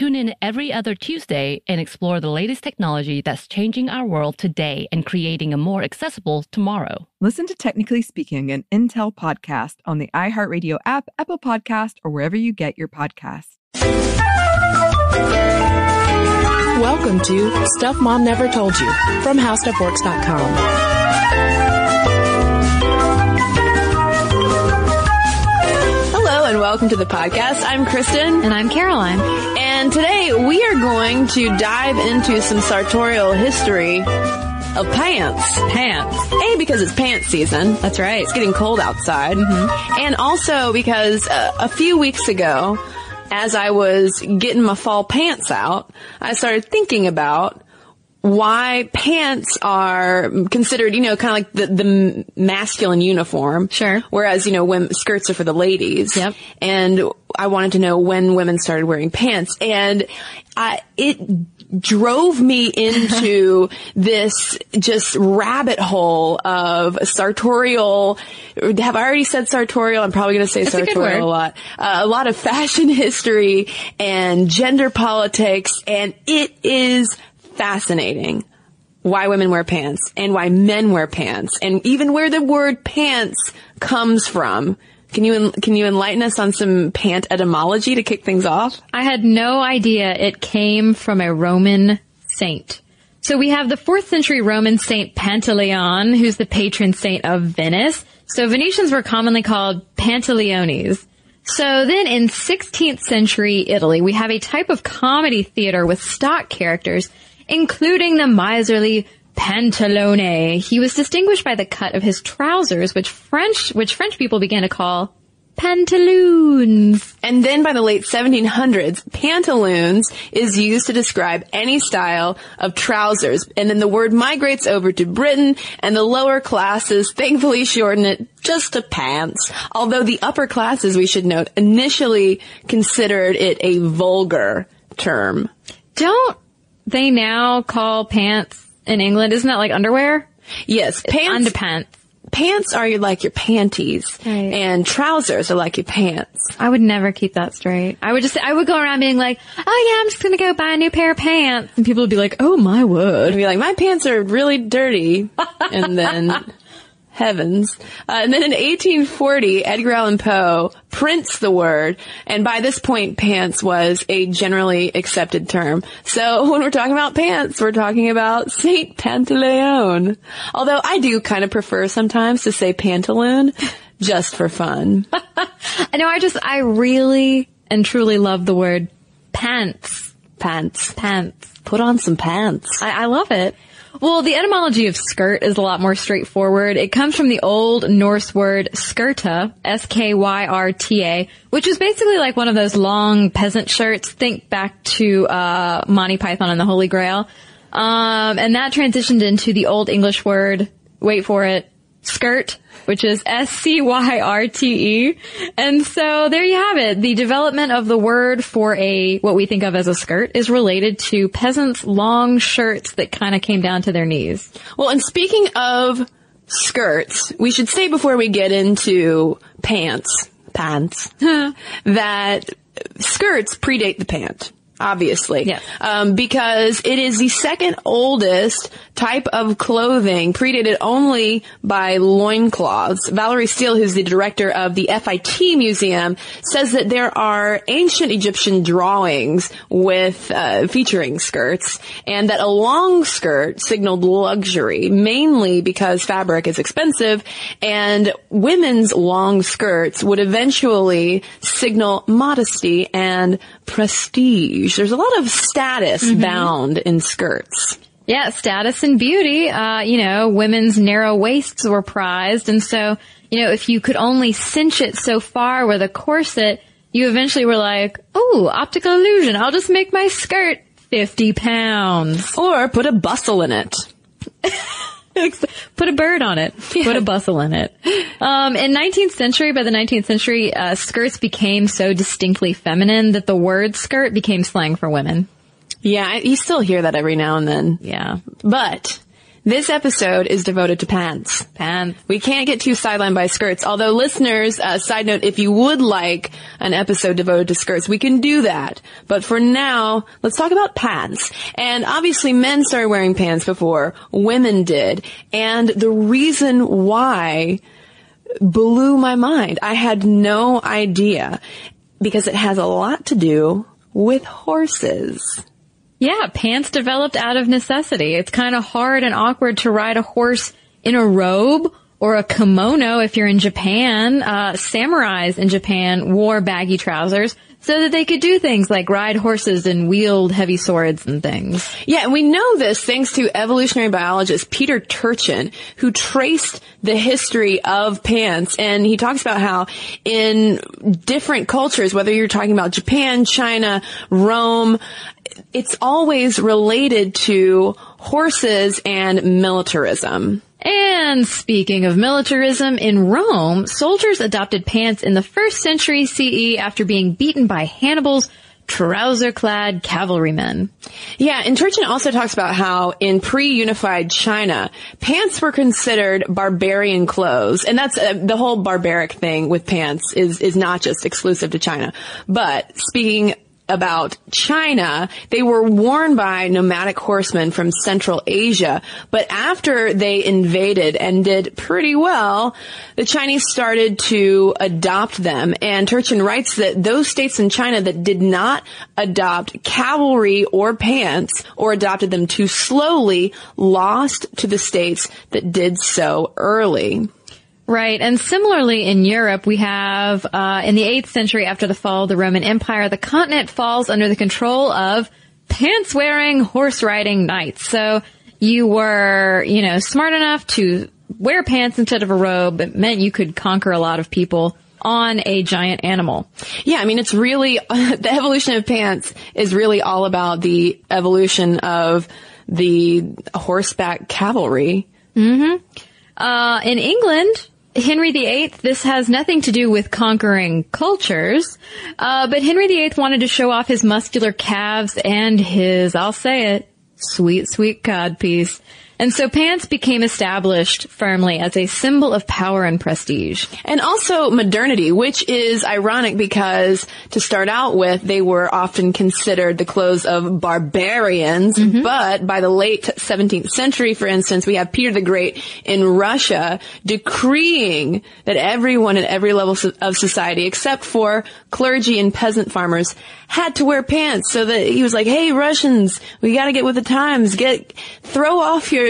Tune in every other Tuesday and explore the latest technology that's changing our world today and creating a more accessible tomorrow. Listen to Technically Speaking, an Intel podcast on the iHeartRadio app, Apple Podcast, or wherever you get your podcasts. Welcome to Stuff Mom Never Told You from HowStuffWorks.com. Hello and welcome to the podcast. I'm Kristen. And I'm Caroline. And today we are going to dive into some sartorial history of pants. Pants. A, because it's pants season. That's right. It's getting cold outside. And also because uh, a few weeks ago, as I was getting my fall pants out, I started thinking about why pants are considered, you know, kind of like the, the masculine uniform. Sure. Whereas, you know, when skirts are for the ladies. Yep. And I wanted to know when women started wearing pants. And I, it drove me into this just rabbit hole of sartorial. Have I already said sartorial? I'm probably going to say That's sartorial a word. lot. Uh, a lot of fashion history and gender politics. And it is fascinating why women wear pants and why men wear pants and even where the word pants comes from. Can you can you enlighten us on some pant etymology to kick things off? I had no idea it came from a Roman saint. So we have the fourth century Roman saint Pantaleon, who's the patron saint of Venice. So Venetians were commonly called Pantaleones. So then in 16th century Italy, we have a type of comedy theater with stock characters, including the miserly Pantalone. He was distinguished by the cut of his trousers, which French, which French people began to call pantaloons. And then by the late 1700s, pantaloons is used to describe any style of trousers. And then the word migrates over to Britain and the lower classes thankfully shorten it just to pants. Although the upper classes, we should note, initially considered it a vulgar term. Don't they now call pants in England? Isn't that like underwear? Yes, pants. Underpants. pants are like your panties, Right. and trousers are like your pants. I would never keep that straight. I would just, I would go around being like, oh yeah, I'm just gonna go buy a new pair of pants. And people would be like, oh my word. I'd be like, my pants are really dirty, and then heavens. Uh, and then in 1840, Edgar Allan Poe prints the word, and by this point, pants was a generally accepted term. So when we're talking about pants, we're talking about Saint Pantaleon. Although I do kind of prefer sometimes to say pantaloon, just for fun. I know, I just, I really and truly love the word pants. Pants. Pants. Put on some pants. I, I love it. Well, the etymology of skirt is a lot more straightforward. It comes from the old Norse word skirta, S-K-Y-R-T-A, which is basically like one of those long peasant shirts. Think back to, uh, Monty Python and the Holy Grail. Um, and that transitioned into the old English word, wait for it, skirt, which is S-C-Y-R-T-E. And so there you have it. The development of the word for a, what we think of as a skirt is related to peasants' long shirts that kind of came down to their knees. Well, and speaking of skirts, we should say before we get into pants, pants, that skirts predate the pant obviously. Yeah. Um, because it is the second oldest type of clothing, predated only by loincloths. Valerie Steele, who's the director of the FIT Museum, says that there are ancient Egyptian drawings with uh, featuring skirts, and that a long skirt signaled luxury, mainly because fabric is expensive, and women's long skirts would eventually signal modesty and prestige. There's a lot of status Mm-hmm. bound in skirts. Yeah, status and beauty. Uh, you know, women's narrow waists were prized. And so, you know, if you could only cinch it so far with a corset, you eventually were like, oh, optical illusion. I'll just make my skirt 50 pounds. Or put a bustle in it. Put a bird on it. Put a bustle in it. Um, in 19th century, by the 19th century, uh, skirts became so distinctly feminine that the word skirt became slang for women. Yeah, you still hear that every now and then. Yeah. But this episode is devoted to pants. Pants. We can't get too sidelined by skirts. Although listeners, uh, side note, if you would like an episode devoted to skirts, we can do that. But for now, let's talk about pants. And obviously men started wearing pants before women did. And the reason why blew my mind. I had no idea because it has a lot to do with horses. Yeah, pants developed out of necessity. It's kind of hard and awkward to ride a horse in a robe or a kimono if you're in Japan. Uh, samurais in Japan wore baggy trousers so that they could do things like ride horses and wield heavy swords and things. Yeah, and we know this thanks to evolutionary biologist Peter Turchin, who traced the history of pants. And he talks about how in different cultures, whether you're talking about Japan, China, Rome, it's always related to horses and militarism. And speaking of militarism, in Rome, soldiers adopted pants in the first century CE after being beaten by Hannibal's trouser-clad cavalrymen. Yeah, and Turchin also talks about how in pre-unified China, pants were considered barbarian clothes, and that's uh, the whole barbaric thing with pants is is not just exclusive to China. But speaking about China, they were worn by nomadic horsemen from Central Asia. But after they invaded and did pretty well, the Chinese started to adopt them. And Turchin writes that those states in China that did not adopt cavalry or pants or adopted them too slowly lost to the states that did so early. Right. And similarly in Europe, we have, uh, in the 8th century after the fall of the Roman Empire, the continent falls under the control of pants wearing, horse riding knights. So you were, you know, smart enough to wear pants instead of a robe. It meant you could conquer a lot of people on a giant animal. Yeah, I mean, it's really, the evolution of pants is really all about the evolution of the horseback cavalry. Uh, in England, Henry VIII, this has nothing to do with conquering cultures, uh, but Henry VIII wanted to show off his muscular calves and his, I'll say it, sweet, sweet codpiece. And so pants became established firmly as a symbol of power and prestige. And also modernity, which is ironic because to start out with, they were often considered the clothes of barbarians. Mm-hmm. But by the late 17th century, for instance, we have Peter the Great in Russia decreeing that everyone at every level of society, except for clergy and peasant farmers, had to wear pants. So that he was like, "Hey, Russians, we got to get with the times. Get throw off your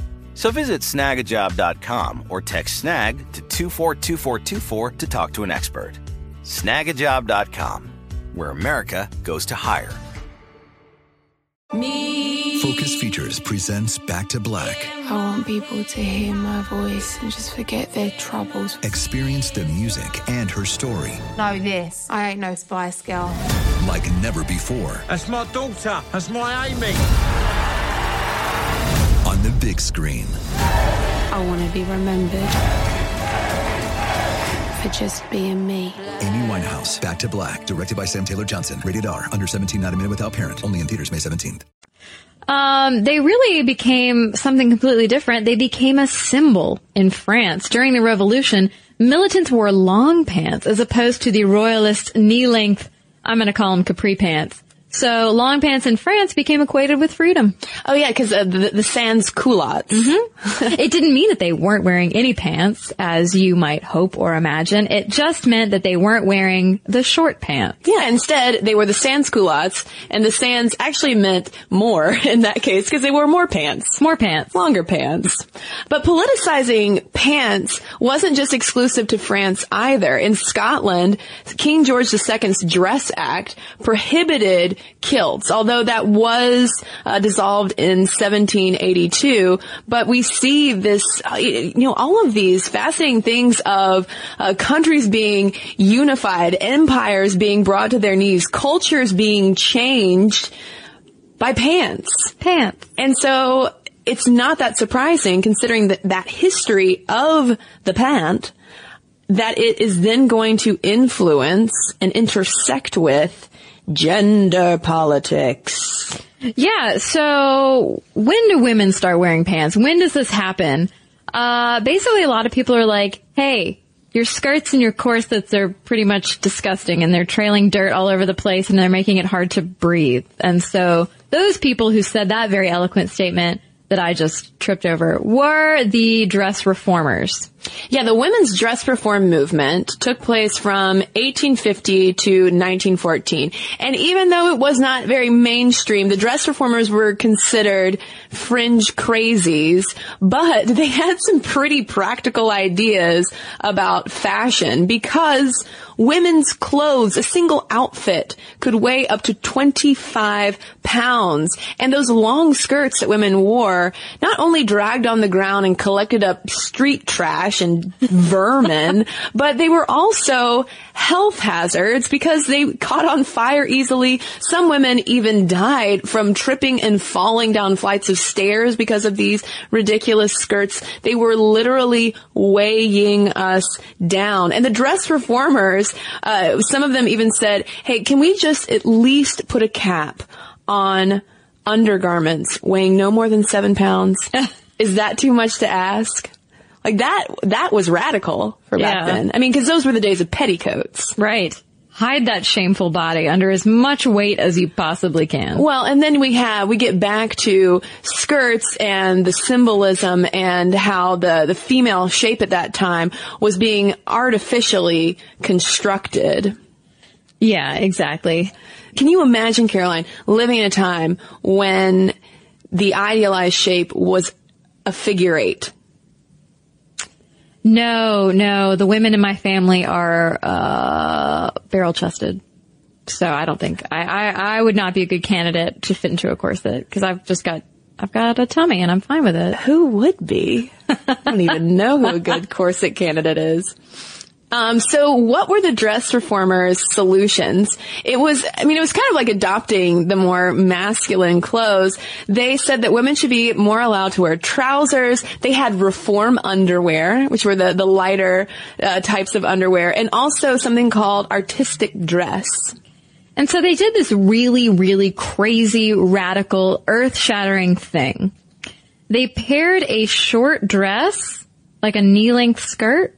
So visit snagajob.com or text snag to 242424 to talk to an expert. Snagajob.com, where America goes to hire. Me. Focus Features presents Back to Black. I want people to hear my voice and just forget their troubles. Experience the music and her story. Know this. I ain't no Spice Girl. Like never before. That's my daughter. That's my Amy. On the big screen. I want to be remembered for just being me. Amy Winehouse, Back to Black, directed by Sam Taylor Johnson. Rated R, under 17, not a minute without parent. Only in theaters May 17th. Um, they really became something completely different. They became a symbol in France. During the revolution, militants wore long pants as opposed to the royalist knee-length, I'm going to call them capri pants. So long pants in France became equated with freedom. Oh yeah, because uh, the, the sans culottes. Mm-hmm. it didn't mean that they weren't wearing any pants, as you might hope or imagine. It just meant that they weren't wearing the short pants. Yeah, instead they were the sans culottes, and the sans actually meant more in that case because they wore more pants, more pants, longer pants. But politicizing pants wasn't just exclusive to France either. In Scotland, King George II's Dress Act prohibited kilts, although that was uh, dissolved in 1782. But we see this, uh, you know, all of these fascinating things of uh, countries being unified, empires being brought to their knees, cultures being changed by pants. Pants. And so it's not that surprising considering that, that history of the pant that it is then going to influence and intersect with gender politics. Yeah, so when do women start wearing pants? When does this happen? Uh, basically a lot of people are like, hey, your skirts and your corsets are pretty much disgusting and they're trailing dirt all over the place and they're making it hard to breathe. And so those people who said that very eloquent statement that I just tripped over were the dress reformers. Yeah, the women's dress reform movement took place from 1850 to 1914. And even though it was not very mainstream, the dress reformers were considered fringe crazies, but they had some pretty practical ideas about fashion because women's clothes, a single outfit could weigh up to 25 pounds. And those long skirts that women wore not only dragged on the ground and collected up street trash and vermin, but they were also health hazards because they caught on fire easily. Some women even died from tripping and falling down flights of stairs because of these ridiculous skirts. They were literally weighing us down. And the dress reformers, uh, some of them even said, hey, can we just at least put a cap on undergarments weighing no more than seven pounds? Is that too much to ask? Like that, that was radical for back then. I mean, cause those were the days of petticoats. Right. Hide that shameful body under as much weight as you possibly can. Well, and then we have, we get back to skirts and the symbolism and how the, the female shape at that time was being artificially constructed. Yeah, exactly. Can you imagine, Caroline, living in a time when the idealized shape was a figure eight? No, no, the women in my family are uh, barrel chested. So I don't think I, I I would not be a good candidate to fit into a corset because I've just got I've got a tummy and I'm fine with it. Who would be? I don't even know who a good corset candidate is. Um, so what were the dress reformers' solutions? It was, I mean, it was kind of like adopting the more masculine clothes. They said that women should be more allowed to wear trousers. They had reform underwear, which were the, the lighter uh, types of underwear, and also something called artistic dress. And so they did this really, really crazy, radical, earth shattering thing. They paired a short dress, like a knee length skirt,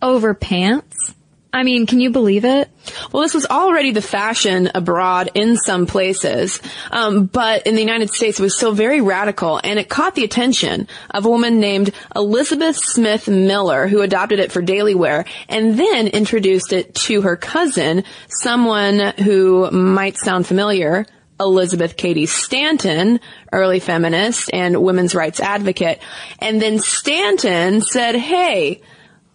over pants. I mean, can you believe it? Well, this was already the fashion abroad in some places, um, but in the United States it was still very radical, and it caught the attention of a woman named Elizabeth Smith Miller, who adopted it for daily wear, and then introduced it to her cousin, someone who might sound familiar, Elizabeth Cady Stanton, early feminist and women's rights advocate. And then Stanton said, hey,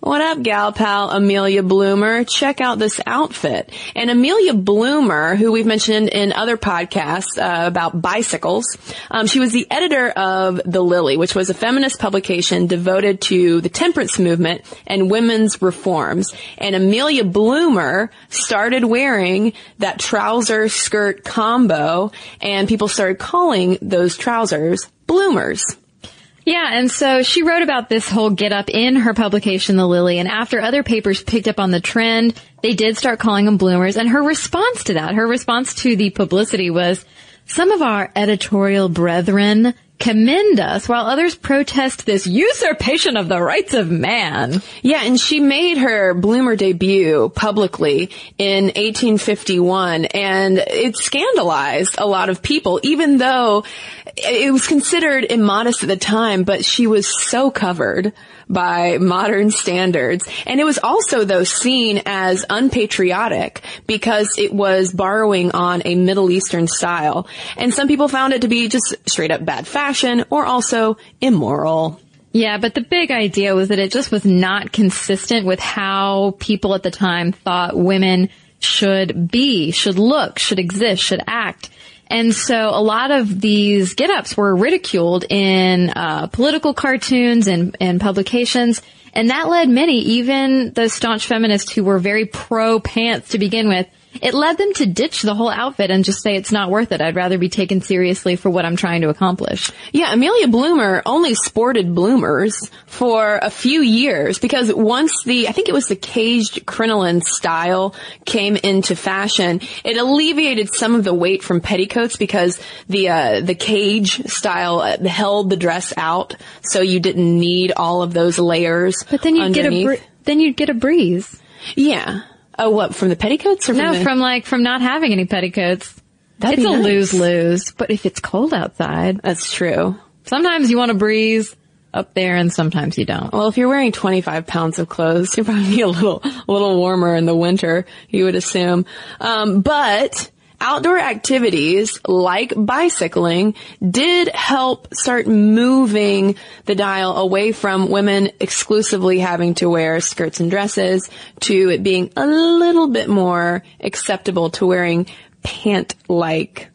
what up, gal pal Amelia Bloomer? Check out this outfit. And Amelia Bloomer, who we've mentioned in other podcasts uh, about bicycles, um, she was the editor of The Lily, which was a feminist publication devoted to the temperance movement and women's reforms. And Amelia Bloomer started wearing that trouser skirt combo, and people started calling those trousers bloomers. Yeah, and so she wrote about this whole get up in her publication, The Lily, and after other papers picked up on the trend, they did start calling them bloomers, and her response to that, her response to the publicity was, some of our editorial brethren commend us while others protest this usurpation of the rights of man. Yeah, and she made her bloomer debut publicly in 1851 and it scandalized a lot of people even though it was considered immodest at the time, but she was so covered by modern standards. And it was also, though, seen as unpatriotic because it was borrowing on a Middle Eastern style. And some people found it to be just straight up bad fashion or also immoral. Yeah, but the big idea was that it just was not consistent with how people at the time thought women should be, should look, should exist, should act. And so a lot of these get-ups were ridiculed in uh, political cartoons and, and publications. And that led many, even the staunch feminists who were very pro pants to begin with, it led them to ditch the whole outfit and just say it's not worth it. I'd rather be taken seriously for what I'm trying to accomplish. Yeah, Amelia Bloomer only sported bloomers for a few years because once the, I think it was the caged crinoline style came into fashion, it alleviated some of the weight from petticoats because the, uh, the cage style uh, held the dress out so you didn't need all of those layers. But then you'd underneath. get a, br- then you'd get a breeze. Yeah. Oh, what from the petticoats or from no, the- from like from not having any petticoats. That'd it's a nice. lose lose. But if it's cold outside, that's true. Sometimes you want a breeze up there, and sometimes you don't. Well, if you're wearing 25 pounds of clothes, you're probably a little, a little warmer in the winter, you would assume. Um, but outdoor activities like bicycling did help start moving the dial away from women exclusively having to wear skirts and dresses to it being a little bit more acceptable to wearing pant-like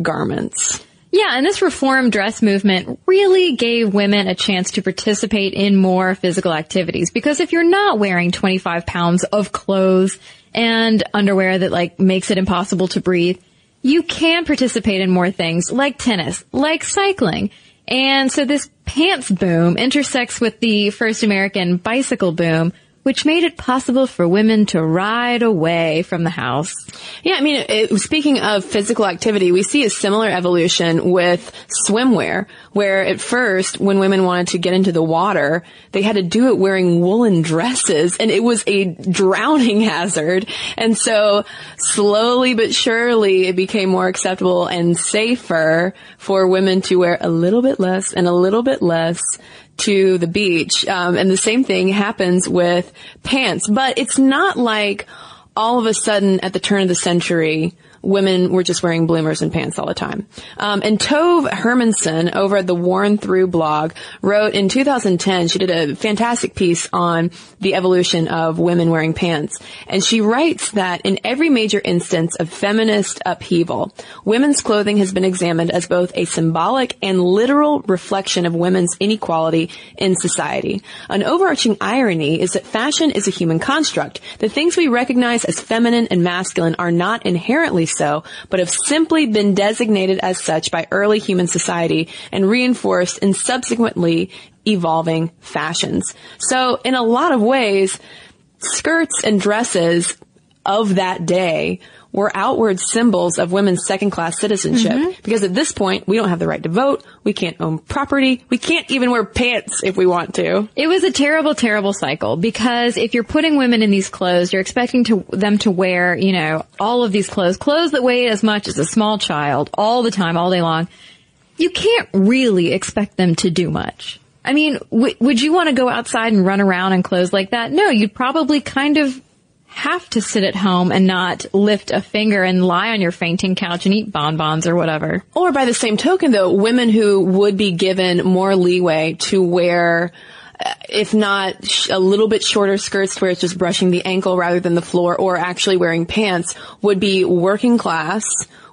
garments. Yeah, and this reform dress movement really gave women a chance to participate in more physical activities because if you're not wearing 25 pounds of clothes and underwear that like makes it impossible to breathe, you can participate in more things like tennis, like cycling. And so this pants boom intersects with the first American bicycle boom, which made it possible for women to ride away from the house. Yeah, I mean, it, speaking of physical activity, we see a similar evolution with swimwear, where at first, when women wanted to get into the water, they had to do it wearing woolen dresses, and it was a drowning hazard. And so, slowly but surely, it became more acceptable and safer for women to wear a little bit less and a little bit less to the beach. Um, and the same thing happens with pants, but it's not like all of a sudden at the turn of the century, women were just wearing bloomers and pants all the time. Um, and Tove Hermanson over at the Worn Through blog wrote in 2010, she did a fantastic piece on the evolution of women wearing pants. And she writes that in every major instance of feminist upheaval, women's clothing has been examined as both a symbolic and literal reflection of women's inequality in society. An overarching irony is that fashion is a human construct. The things we recognize as feminine and masculine are not inherently so, but have simply been designated as such by early human society and reinforced in subsequently evolving fashions. So in a lot of ways, skirts and dresses of that day were outward symbols of women's second class citizenship. Mm-hmm. Because at this point, we don't have the right to vote. We can't own property. We can't even wear pants if we want to. It was a terrible, terrible cycle because if you're putting women in these clothes, you're expecting to, them to wear, you know, all of these clothes, clothes that weigh as much as a small child all the time, all day long. You can't really expect them to do much. I mean, w- would you want to go outside and run around in clothes like that? No, you'd probably kind of have to sit at home and not lift a finger and lie on your fainting couch and eat bonbons or whatever. Or by the same token though, women who would be given more leeway to wear uh, if not sh- a little bit shorter skirts where it's just brushing the ankle rather than the floor or actually wearing pants would be working class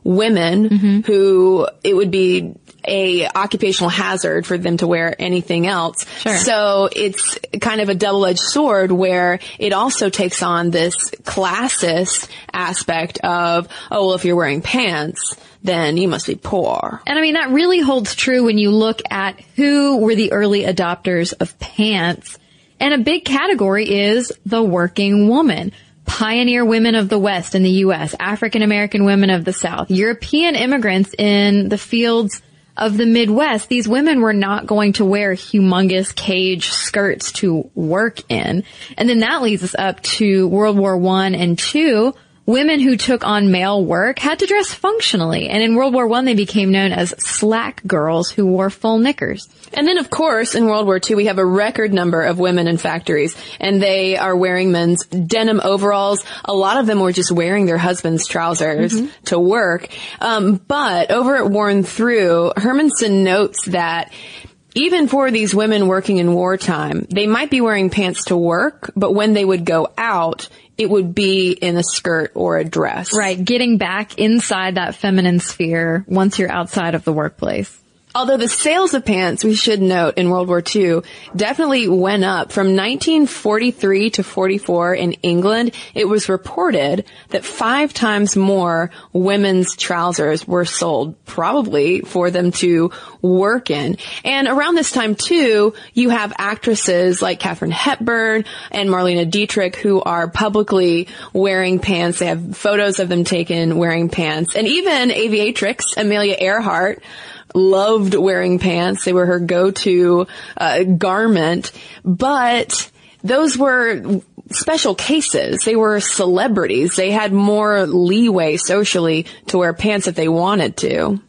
women who it would be a occupational hazard for them to wear anything else. Sure. So it's kind of a double-edged sword where it also takes on this classist aspect of, oh, well, if you're wearing pants, then you must be poor. And I mean, that really holds true when you look at who were the early adopters of pants. And a big category is the working woman. Pioneer women of the West in the U.S., African American women of the South, European immigrants in the fields of the Midwest. These women were not going to wear humongous cage skirts to work in. And then that leads us up to World War One and two. Women who took on male work had to dress functionally, and in World War One they became known as slack girls who wore full knickers. And then, of course, in World War II, we have a record number of women in factories, and they are wearing men's denim overalls. A lot of them were just wearing their husband's trousers to work. Um, but over at Worn Through, Hermanson notes that even for these women working in wartime, they might be wearing pants to work, but when they would go out, it would be in a skirt or a dress. Right, getting back inside that feminine sphere once you're outside of the workplace. Although the sales of pants, we should note, in World War II definitely went up. From 1943 to 44 in England, it was reported that five times more women's trousers were sold, probably for them to work in. And around this time too, you have actresses like Katharine Hepburn and Marlene Dietrich who are publicly wearing pants. They have photos of them taken wearing pants. And even aviatrix Amelia Earhart loved wearing pants. They were her go-to uh, garment, but those were special cases. They were celebrities. They had more leeway socially to wear pants if they wanted to.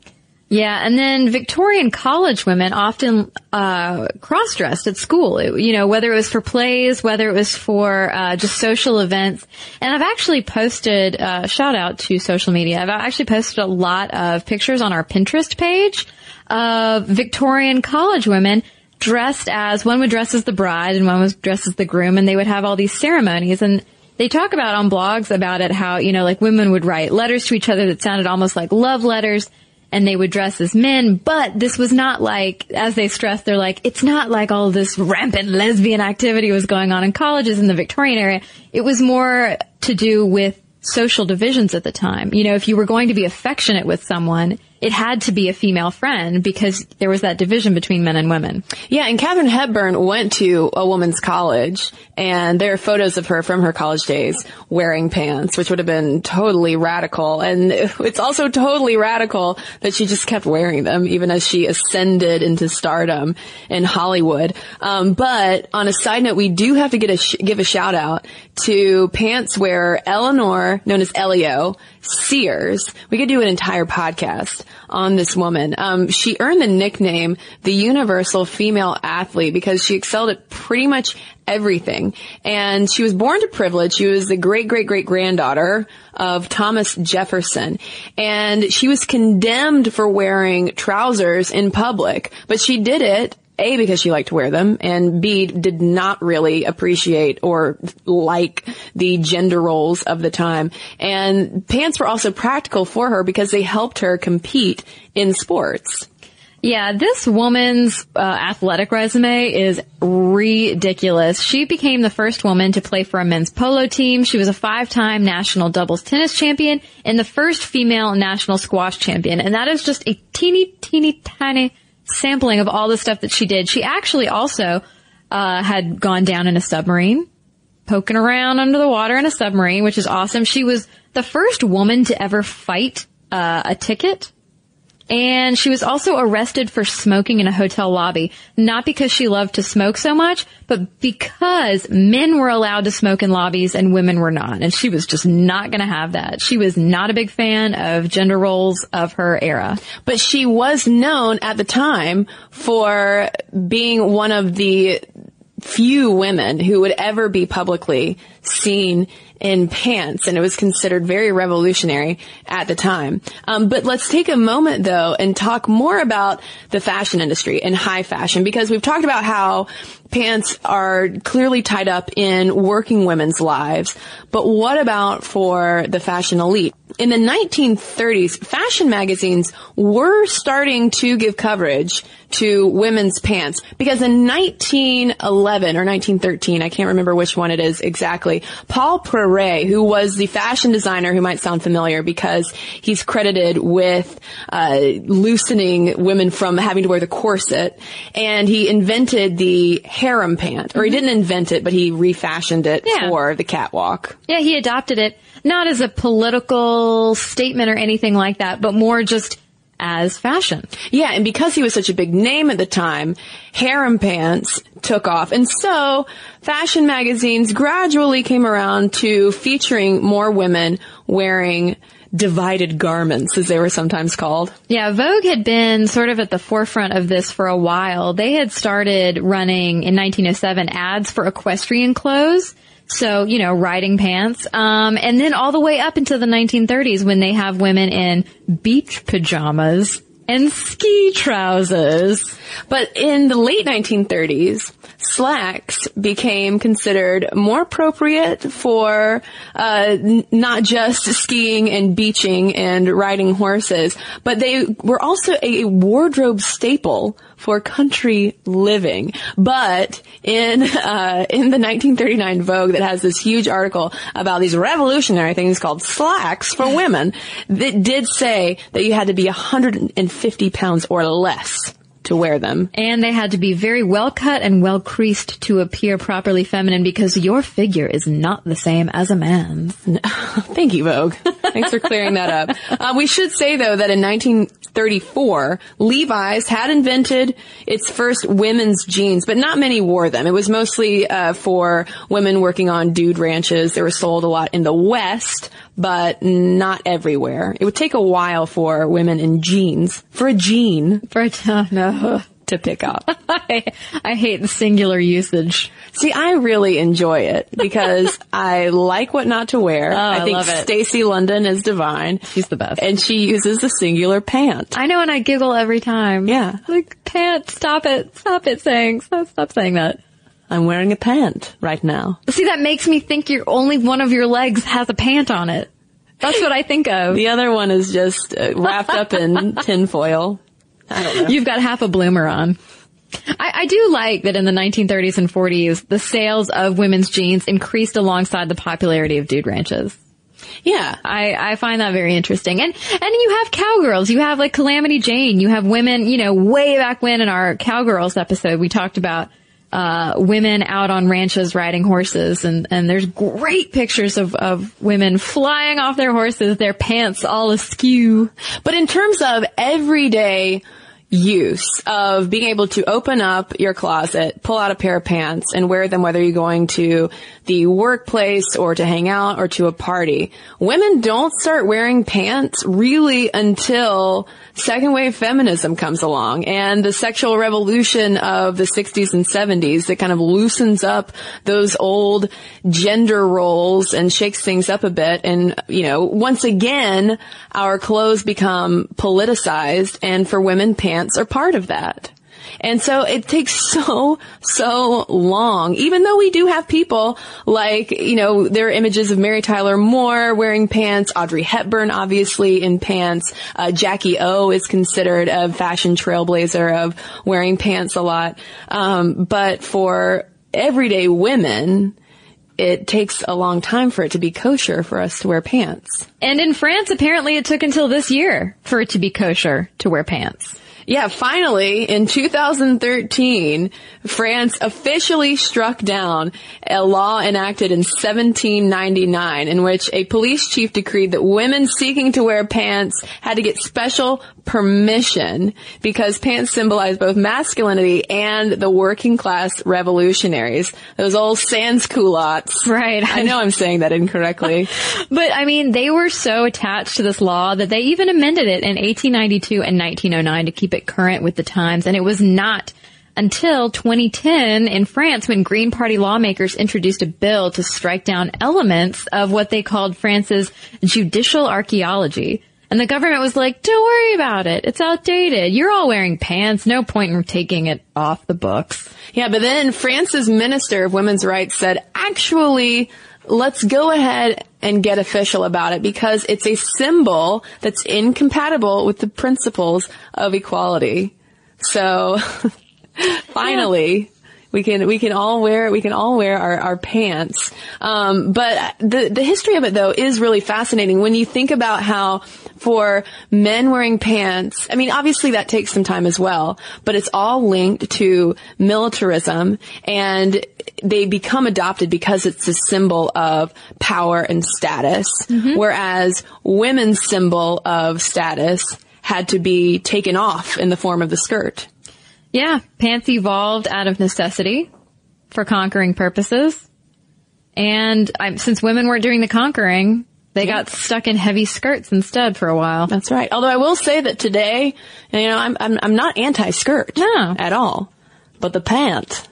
Yeah, and then Victorian college women often uh, cross-dressed at school. It- you know, whether it was for plays, whether it was for uh, just social events. And I've actually posted uh, shout out to social media. I've actually posted a lot of pictures on our Pinterest page of Victorian college women dressed as one would dress as the bride and one was dressed as the groom, and they would have all these ceremonies and. They talk about on blogs about it how, you know, like women would write letters to each other that sounded almost like love letters and they would dress as men, but this was not like, as they stress, they're like, it's not like all this rampant lesbian activity was going on in colleges in the Victorian era. It was more to do with social divisions at the time. You know, if you were going to be affectionate with someone, it had to be a female friend because there was that division between men and women. Yeah, and Katharine Hepburn went to a woman's college, and there are photos of her from her college days wearing pants, which would have been totally radical. And it's also totally radical that she just kept wearing them, even as she ascended into stardom in Hollywood. Um, but on a side note, we do have to get a sh- give a shout out to pants wearer Eleanor, known as Eleo, Sears. We could do an entire podcast on this woman. Um, she earned the nickname the universal female athlete because she excelled at pretty much everything. And she was born to privilege. She was the great great great granddaughter of Thomas Jefferson. And she was condemned for wearing trousers in public, but she did it a, because she liked to wear them, and B, did not really appreciate or like the gender roles of the time. And pants were also practical for her because they helped her compete in sports. Yeah, this woman's uh, athletic resume is ridiculous. She became the first woman to play for a men's polo team. She was a five-time national doubles tennis champion and the first female national squash champion. And that is just a teeny, teeny, tiny sampling of all the stuff that she did. She actually also uh, had gone down in a submarine, poking around under the water in a submarine, which is awesome. She was the first woman to ever fight uh, a ticket and she was also arrested for smoking in a hotel lobby, not because she loved to smoke so much, but because men were allowed to smoke in lobbies and women were not. And she was just not going to have that. She was not a big fan of gender roles of her era. But she was known at the time for being one of the few women who would ever be publicly seen in pants, and it was considered very revolutionary at the time. Um, but let's take a moment though and talk more about the fashion industry and high fashion because we've talked about how pants are clearly tied up in working women's lives. But what about for the fashion elite? In the 1930s, fashion magazines were starting to give coverage to women's pants because in 1911 or 1913, I can't remember which one it is exactly, Paul Poiret, who was the fashion designer who might sound familiar because he's credited with uh, loosening women from having to wear the corset, and he invented the harem pant, or he didn't invent it, but he refashioned it Yeah. for the catwalk. Yeah, he adopted it not as a political statement or anything like that, but more just as fashion. Yeah, and because he was such a big name at the time, harem pants took off. And so fashion magazines gradually came around to featuring more women wearing divided garments, as they were sometimes called. Yeah, Vogue had been sort of at the forefront of this for a while. They had started running in 1907 ads for equestrian clothes. So, you know, riding pants. Um, and then all the way up into the 1930s when they have women in beach pajamas and ski trousers. But in the late 1930s, slacks became considered more appropriate for uh, n- not just skiing and beaching and riding horses, but they were also a wardrobe staple for country living. But in uh, in the 1939 Vogue, that has this huge article about these revolutionary things called slacks for women, that did say that you had to be 150 pounds or less to wear them. And they had to be very well cut and well creased to appear properly feminine because your figure is not the same as a man's. Thank you, Vogue. Thanks for clearing that up. Uh, we should say though that in 1934, Levi's had invented its first women's jeans, but not many wore them. It was mostly uh, for women working on dude ranches. They were sold a lot in the West, but not everywhere. It would take a while for women in jeans, for a jean, for a no. To pick up. I, I hate the singular usage. See, I really enjoy it because I like what not to wear. Oh, I think. Stacy London is divine. She's the best. And she uses the singular pant. I know and I giggle every time. Yeah. Like, pant, stop it. Stop it saying, stop, stop saying that. I'm wearing a pant right now. See, that makes me think you're only one of your legs has a pant on it. That's what I think of. The other one is just uh, wrapped up in tinfoil. I don't know. You've got half a bloomer on. I, I do like that in the 1930s and 40s, the sales of women's jeans increased alongside the popularity of dude ranches. Yeah. I, I find that very interesting. And, and you have cowgirls. You have like Calamity Jane. You have women, you know, way back when in our cowgirls episode, we talked about, uh, women out on ranches riding horses and, and there's great pictures of, of women flying off their horses, their pants all askew. But in terms of everyday use of being able to open up your closet, pull out a pair of pants and wear them whether you're going to the workplace or to hang out or to a party. Women don't start wearing pants really until second wave feminism comes along and the sexual revolution of the 60s and 70s that kind of loosens up those old gender roles and shakes things up a bit. And, you know, once again, our clothes become politicized and for women, pants are part of that. And so it takes so, so long, even though we do have people like, you know, there are images of Mary Tyler Moore wearing pants, Audrey Hepburn obviously in pants, uh, Jackie O is considered a fashion trailblazer of wearing pants a lot. Um, but for everyday women, it takes a long time for it to be kosher for us to wear pants. And in France, apparently it took until this year for it to be kosher to wear pants. Yeah, finally, in 2013, France officially struck down a law enacted in 1799 in which a police chief decreed that women seeking to wear pants had to get special permission because pants symbolize both masculinity and the working class revolutionaries. Those old sans culottes. Right. I know I'm saying that incorrectly. but I mean, they were so attached to this law that they even amended it in 1892 and 1909 to keep it current with the times. And it was not until 2010 in France when Green Party lawmakers introduced a bill to strike down elements of what they called France's judicial archaeology. And the government was like, don't worry about it. It's outdated. You're all wearing pants. No point in taking it off the books. Yeah, but then France's minister of women's rights said, actually, let's go ahead and get official about it because it's a symbol that's incompatible with the principles of equality. So finally, we can we can all wear we can all wear our, our pants. Um, but the the history of it though is really fascinating when you think about how for men wearing pants, I mean obviously that takes some time as well, but it's all linked to militarism and they become adopted because it's a symbol of power and status, mm-hmm. whereas women's symbol of status had to be taken off in the form of the skirt. Yeah, pants evolved out of necessity for conquering purposes. And since women weren't doing the conquering, they yeah. got stuck in heavy skirts instead for a while. That's right. Although I will say that today, you know, I'm I'm, I'm not anti-skirt no. at all, but the pant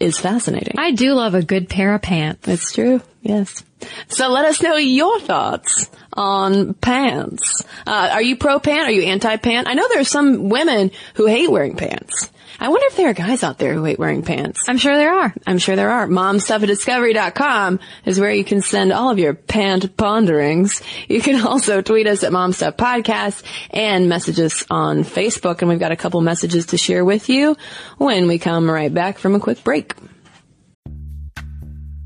is fascinating. I do love a good pair of pants. It's true. Yes. So let us know your thoughts on pants. Uh, are you pro pant? Are you anti pant? I know there are some women who hate wearing pants. I wonder if there are guys out there who hate wearing pants. I'm sure there are. I'm sure there are. MomStuffAtDiscovery.com is where you can send all of your pant ponderings. You can also tweet us at MomStuffPodcast and message us on Facebook. And we've got a couple messages to share with you when we come right back from a quick break.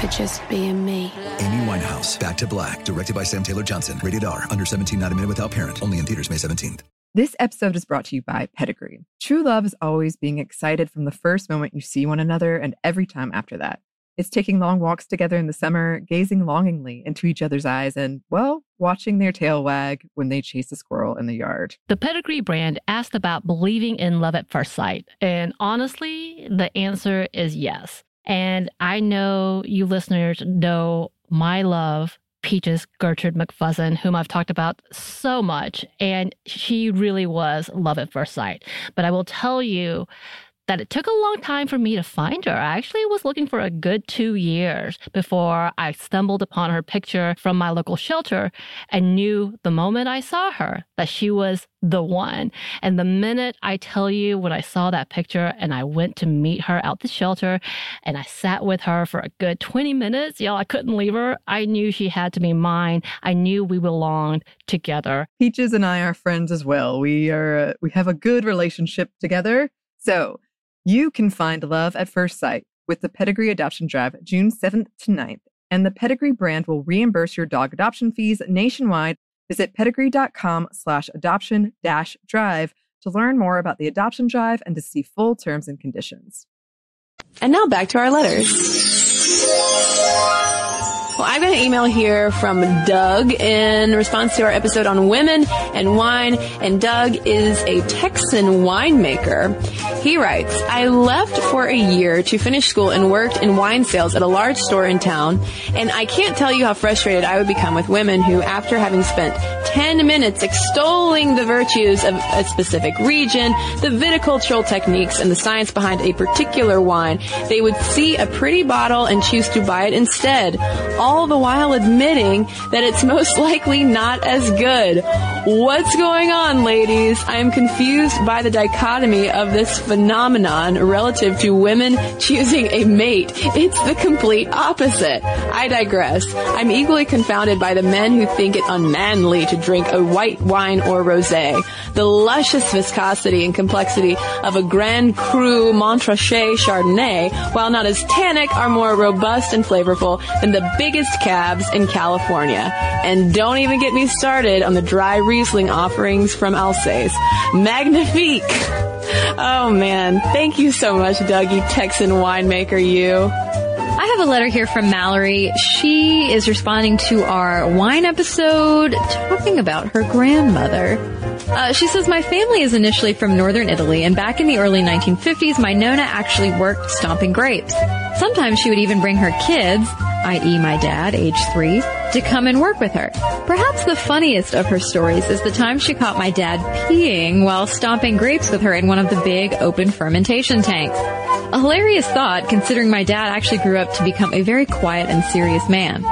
for just being me. Amy Winehouse, Back to Black, directed by Sam Taylor Johnson. Rated R, under 17, not a minute without parent. Only in theaters May 17th. This episode is brought to you by Pedigree. True love is always being excited from the first moment you see one another and every time after that. It's taking long walks together in the summer, gazing longingly into each other's eyes, and, well, watching their tail wag when they chase a squirrel in the yard. The Pedigree brand asked about believing in love at first sight. And honestly, the answer is yes. And I know you listeners know my love Peaches Gertrude McFuzzin, whom I've talked about so much, and she really was love at first sight. But I will tell you that it took a long time for me to find her. I actually was looking for a good two years before I stumbled upon her picture from my local shelter and knew the moment I saw her that she was the one. And the minute I tell you when I saw that picture and I went to meet her out the shelter and I sat with her for a good 20 minutes, y'all, I couldn't leave her. I knew she had to be mine. I knew we belonged together. Peaches and I are friends as well. We are we have a good relationship together. So, you can find love at first sight with the Pedigree Adoption Drive June 7th to 9th, and the Pedigree brand will reimburse your dog adoption fees nationwide. Visit pedigree.com slash adoption dash drive to learn more about the adoption drive and to see full terms and conditions. And now back to our letters. Well, I've got an email here from Doug in response to our episode on women and wine. And Doug is a Texan winemaker. He writes, I left for a year to finish school and worked in wine sales at a large store in town. And I can't tell you how frustrated I would become with women who, after having spent 10 minutes extolling the virtues of a specific region, the viticultural techniques, and the science behind a particular wine, they would see a pretty bottle and choose to buy it instead the while admitting that it's most likely not as good. What's going on, ladies? I am confused by the dichotomy of this phenomenon relative to women choosing a mate. It's the complete opposite. I digress. I'm equally confounded by the men who think it unmanly to drink a white wine or rosé. The luscious viscosity and complexity of a Grand Cru Montrachet Chardonnay, while not as tannic, are more robust and flavorful than the biggest cabs in California. And don't even get me started on the dry Riesling offerings from Alsace. Magnifique! Oh man, thank you so much, Dougie, Texan winemaker, you. I have a letter here from Mallory. She is responding to our wine episode talking about her grandmother. Uh, she says, My family is initially from northern Italy, and back in the early 1950s, my Nona actually worked stomping grapes. Sometimes she would even bring her kids, i.e. my dad, age three, to come and work with her. Perhaps the funniest of her stories is the time she caught my dad peeing while stomping grapes with her in one of the big open fermentation tanks. A hilarious thought considering my dad actually grew up to become a very quiet and serious man.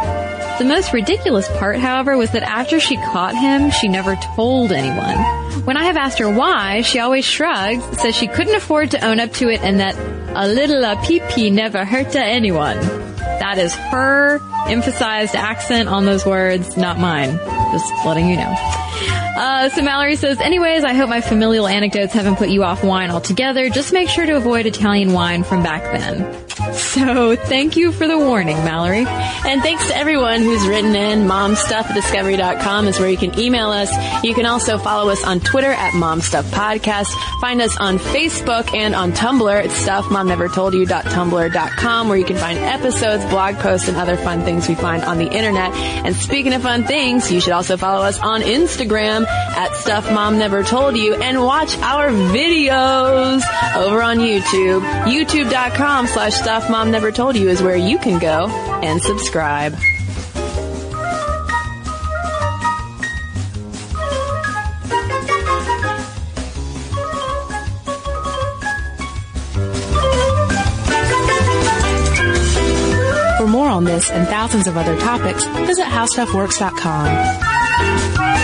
The most ridiculous part, however, was that after she caught him, she never told anyone. When I have asked her why, she always shrugs, says she couldn't afford to own up to it, and that a little uh, a pee pee never hurt to anyone. That is her emphasized accent on those words, not mine. Just letting you know. Uh, so Mallory says, anyways, I hope my familial anecdotes haven't put you off wine altogether. Just make sure to avoid Italian wine from back then. So thank you for the warning, Mallory. And thanks to everyone who's written in. Momstuff@discovery.com is where you can email us. You can also follow us on Twitter at MomStuffPodcast. Find us on Facebook and on Tumblr. It's stuffmomnevertoldyou.tumblr.com where you can find episodes, blog posts, and other fun things we find on the internet. And speaking of fun things, you should also follow us on Instagram at Stuff Mom Never Told You and watch our videos over on YouTube. YouTube.com slash Stuff Mom Never Told You is where you can go and subscribe. For more on this and thousands of other topics, visit howstuffworks.com.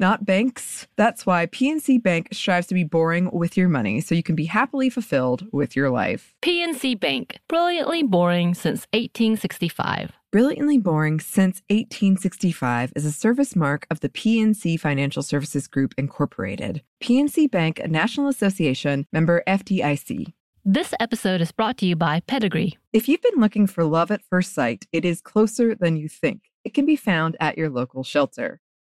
Not banks. That's why PNC Bank strives to be boring with your money so you can be happily fulfilled with your life. PNC Bank, brilliantly boring since 1865. Brilliantly Boring Since 1865 is a service mark of the PNC Financial Services Group, Incorporated. PNC Bank, a National Association member FDIC. This episode is brought to you by Pedigree. If you've been looking for love at first sight, it is closer than you think. It can be found at your local shelter.